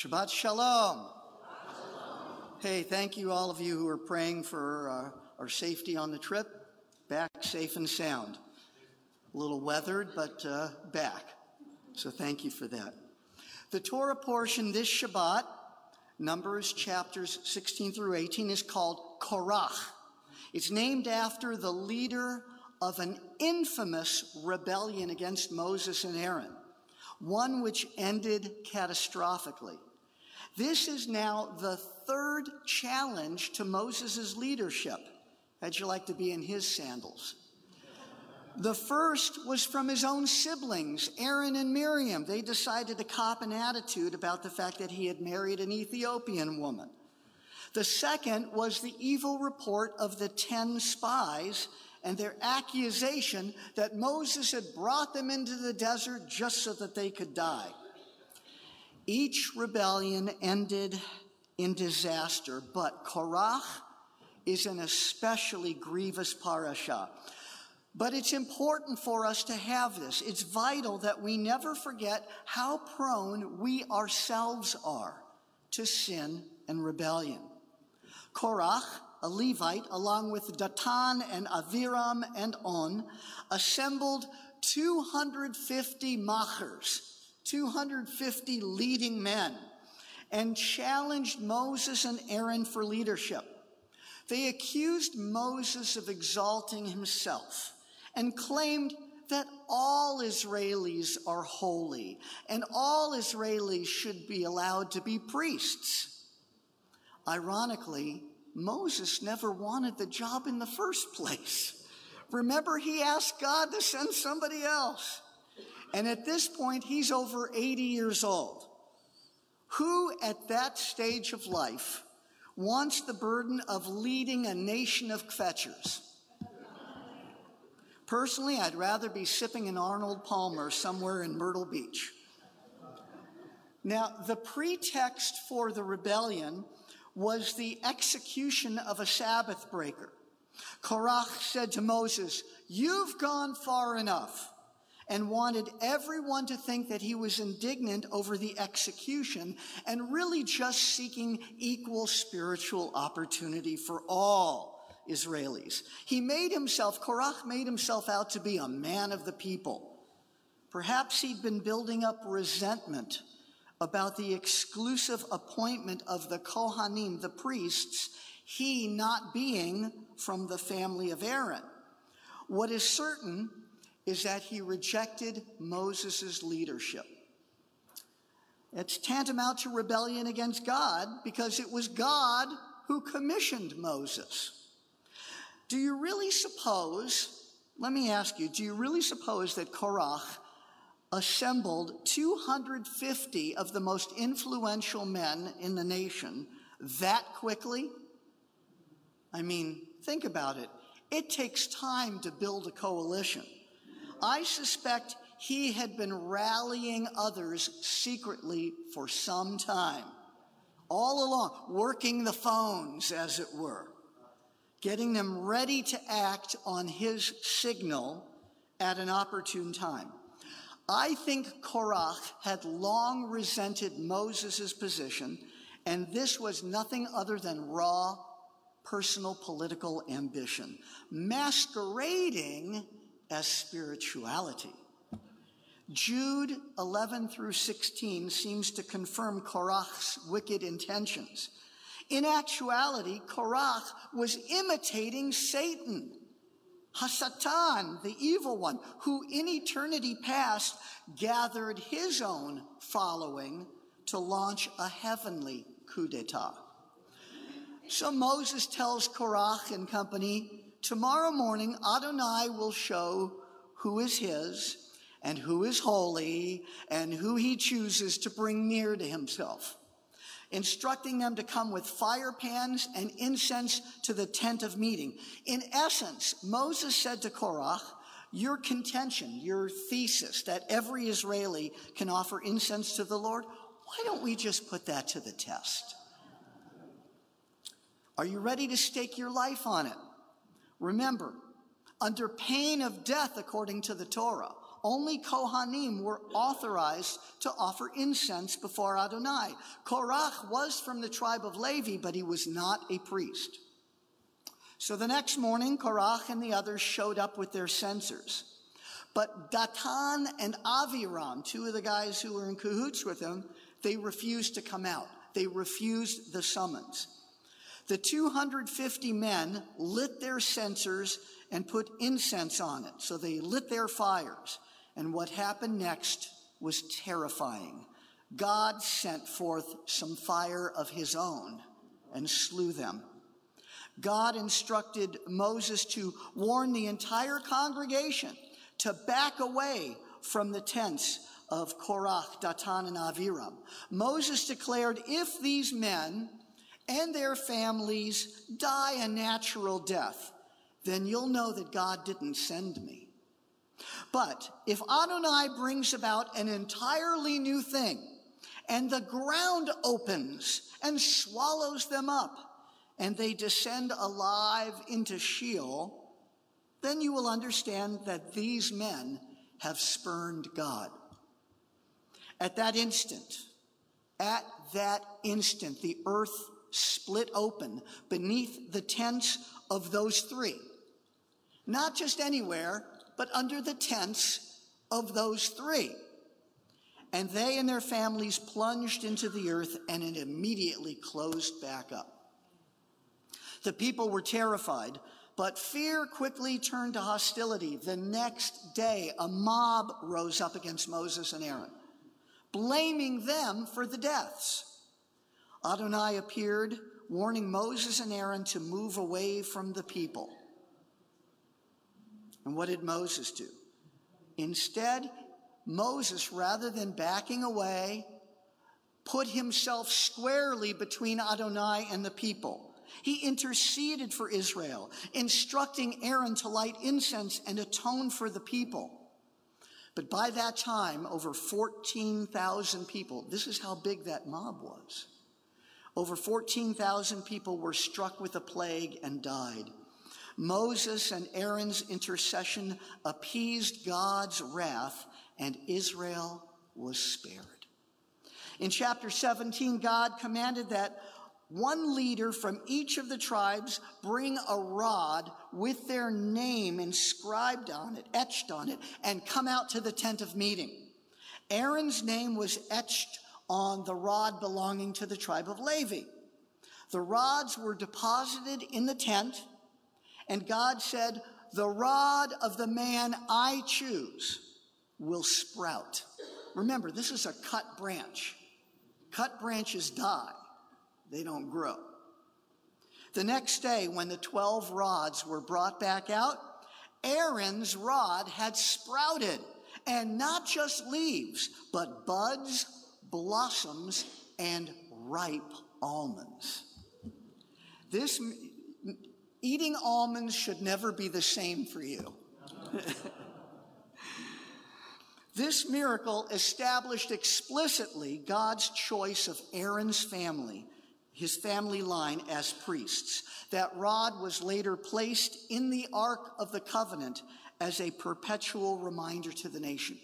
Shabbat Shalom. Hey, thank you, all of you who are praying for uh, our safety on the trip. Back safe and sound. A little weathered, but uh, back. So thank you for that. The Torah portion this Shabbat, Numbers chapters 16 through 18, is called Korach. It's named after the leader of an infamous rebellion against Moses and Aaron, one which ended catastrophically. This is now the third challenge to Moses' leadership. How'd you like to be in his sandals? The first was from his own siblings, Aaron and Miriam. They decided to cop an attitude about the fact that he had married an Ethiopian woman. The second was the evil report of the ten spies and their accusation that Moses had brought them into the desert just so that they could die. Each rebellion ended in disaster, but Korach is an especially grievous parasha. But it's important for us to have this. It's vital that we never forget how prone we ourselves are to sin and rebellion. Korach, a Levite, along with Datan and Aviram and On, assembled 250 machers, 250 leading men, and challenged Moses and Aaron for leadership. They accused Moses of exalting himself and claimed that all Israelis are holy and all Israelis should be allowed to be priests. Ironically, Moses never wanted the job in the first place. Remember, he asked God to send somebody else. And at this point, he's over 80 years old. Who at that stage of life wants the burden of leading a nation of kvetchers? Personally, I'd rather be sipping an Arnold Palmer somewhere in Myrtle Beach. Now, the pretext for the rebellion was the execution of a Sabbath breaker. Korach said to Moses, You've gone far enough, and wanted everyone to think that he was indignant over the execution and really just seeking equal spiritual opportunity for all. Israelis. He made himself, Korach made himself out to be a man of the people. Perhaps he'd been building up resentment about the exclusive appointment of the Kohanim, the priests, he not being from the family of Aaron. What is certain is that he rejected Moses' leadership. It's tantamount to rebellion against God because it was God who commissioned Moses. Do you really suppose, let me ask you, do you really suppose that Korach assembled 250 of the most influential men in the nation that quickly? I mean, think about it. It takes time to build a coalition. I suspect he had been rallying others secretly for some time, all along, working the phones, as it were getting them ready to act on his signal at an opportune time. I think Korach had long resented Moses' position, and this was nothing other than raw personal political ambition, masquerading as spirituality. Jude 11 through 16 seems to confirm Korach's wicked intentions. In actuality, Korach was imitating Satan, Hasatan, the evil one, who in eternity past gathered his own following to launch a heavenly coup d'etat. So Moses tells Korach and company, tomorrow morning Adonai will show who is his and who is holy and who he chooses to bring near to himself instructing them to come with fire pans and incense to the tent of meeting. In essence, Moses said to Korach, your contention, your thesis that every Israeli can offer incense to the Lord, why don't we just put that to the test? Are you ready to stake your life on it? Remember, under pain of death according to the Torah, only Kohanim were authorized to offer incense before Adonai. Korach was from the tribe of Levi, but he was not a priest. So the next morning, Korach and the others showed up with their censers. But Datan and Aviram, two of the guys who were in cahoots with him, they refused to come out. They refused the summons. The 250 men lit their censers and put incense on it. So they lit their fires. And what happened next was terrifying. God sent forth some fire of his own and slew them. God instructed Moses to warn the entire congregation to back away from the tents of Korach, Datan, and Aviram. Moses declared if these men and their families die a natural death, then you'll know that God didn't send me. But if Adonai brings about an entirely new thing, and the ground opens and swallows them up, and they descend alive into Sheol, then you will understand that these men have spurned God. At that instant, at that instant, the earth split open beneath the tents of those three. Not just anywhere, but under the tents of those three. And they and their families plunged into the earth and it immediately closed back up. The people were terrified, but fear quickly turned to hostility. The next day, a mob rose up against Moses and Aaron, blaming them for the deaths. Adonai appeared, warning Moses and Aaron to move away from the people. And what did Moses do? Instead, Moses, rather than backing away, put himself squarely between Adonai and the people. He interceded for Israel, instructing Aaron to light incense and atone for the people. But by that time, over 14,000 people, this is how big that mob was. Over 14,000 people were struck with a plague and died. Moses and Aaron's intercession appeased God's wrath, and Israel was spared. In chapter 17, God commanded that one leader from each of the tribes bring a rod with their name inscribed on it, etched on it, and come out to the tent of meeting. Aaron's name was etched on the rod belonging to the tribe of Levi. The rods were deposited in the tent, and God said, The rod of the man I choose will sprout. Remember, this is a cut branch. Cut branches die, they don't grow. The next day, when the 12 rods were brought back out, Aaron's rod had sprouted, and not just leaves, but buds blossoms, and ripe almonds. This, eating almonds should never be the same for you. this miracle established explicitly God's choice of Aaron's family, his family line, as priests. That rod was later placed in the Ark of the Covenant as a perpetual reminder to the nation.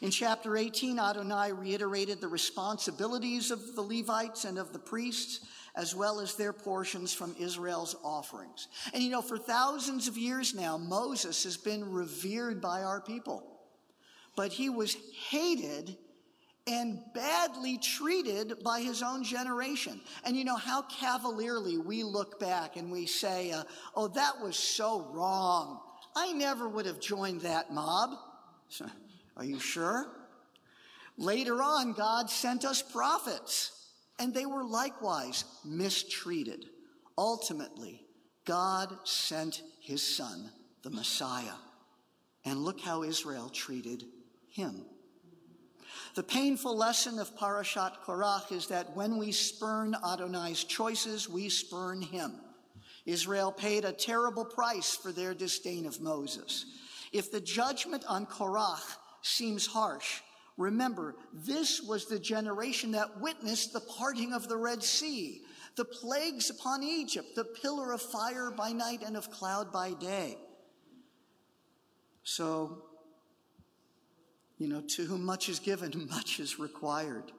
In chapter 18, Adonai reiterated the responsibilities of the Levites and of the priests, as well as their portions from Israel's offerings. And you know, for thousands of years now, Moses has been revered by our people, but he was hated and badly treated by his own generation. And you know how cavalierly we look back and we say, uh, oh, that was so wrong. I never would have joined that mob. Are you sure? Later on, God sent us prophets, and they were likewise mistreated. Ultimately, God sent his son, the Messiah. And look how Israel treated him. The painful lesson of Parashat Korach is that when we spurn Adonai's choices, we spurn him. Israel paid a terrible price for their disdain of Moses. If the judgment on Korach seems harsh, remember, this was the generation that witnessed the parting of the Red Sea, the plagues upon Egypt, the pillar of fire by night and of cloud by day. So, You know, to whom much is given, much is required.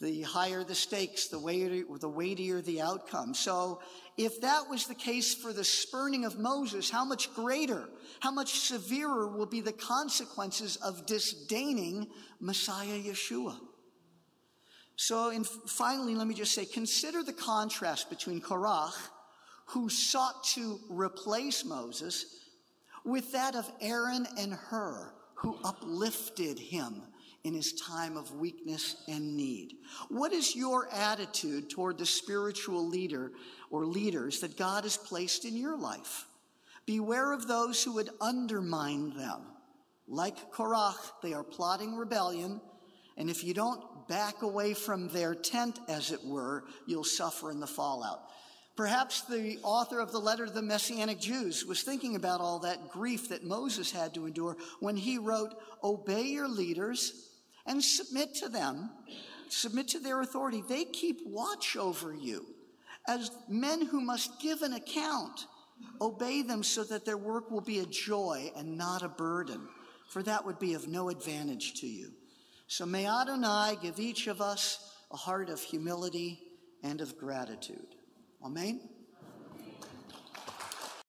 The higher the stakes, the weightier, the weightier the outcome. So if that was the case for the spurning of Moses, how much greater, how much severer will be the consequences of disdaining Messiah Yeshua? So, in, finally, let me just say consider the contrast between Korach, who sought to replace Moses, with that of Aaron and Hur, who uplifted him in his time of weakness and need. What is your attitude toward the spiritual leader or leaders that God has placed in your life? Beware of those who would undermine them. Like Korach, they are plotting rebellion, and if you don't back away from their tent, as it were, you'll suffer in the fallout. Perhaps the author of the letter to the Messianic Jews was thinking about all that grief that Moses had to endure when he wrote, Obey your leaders and submit to them, submit to their authority. They keep watch over you as men who must give an account. Obey them so that their work will be a joy and not a burden, for that would be of no advantage to you. So may Adonai give each of us a heart of humility and of gratitude. Amen.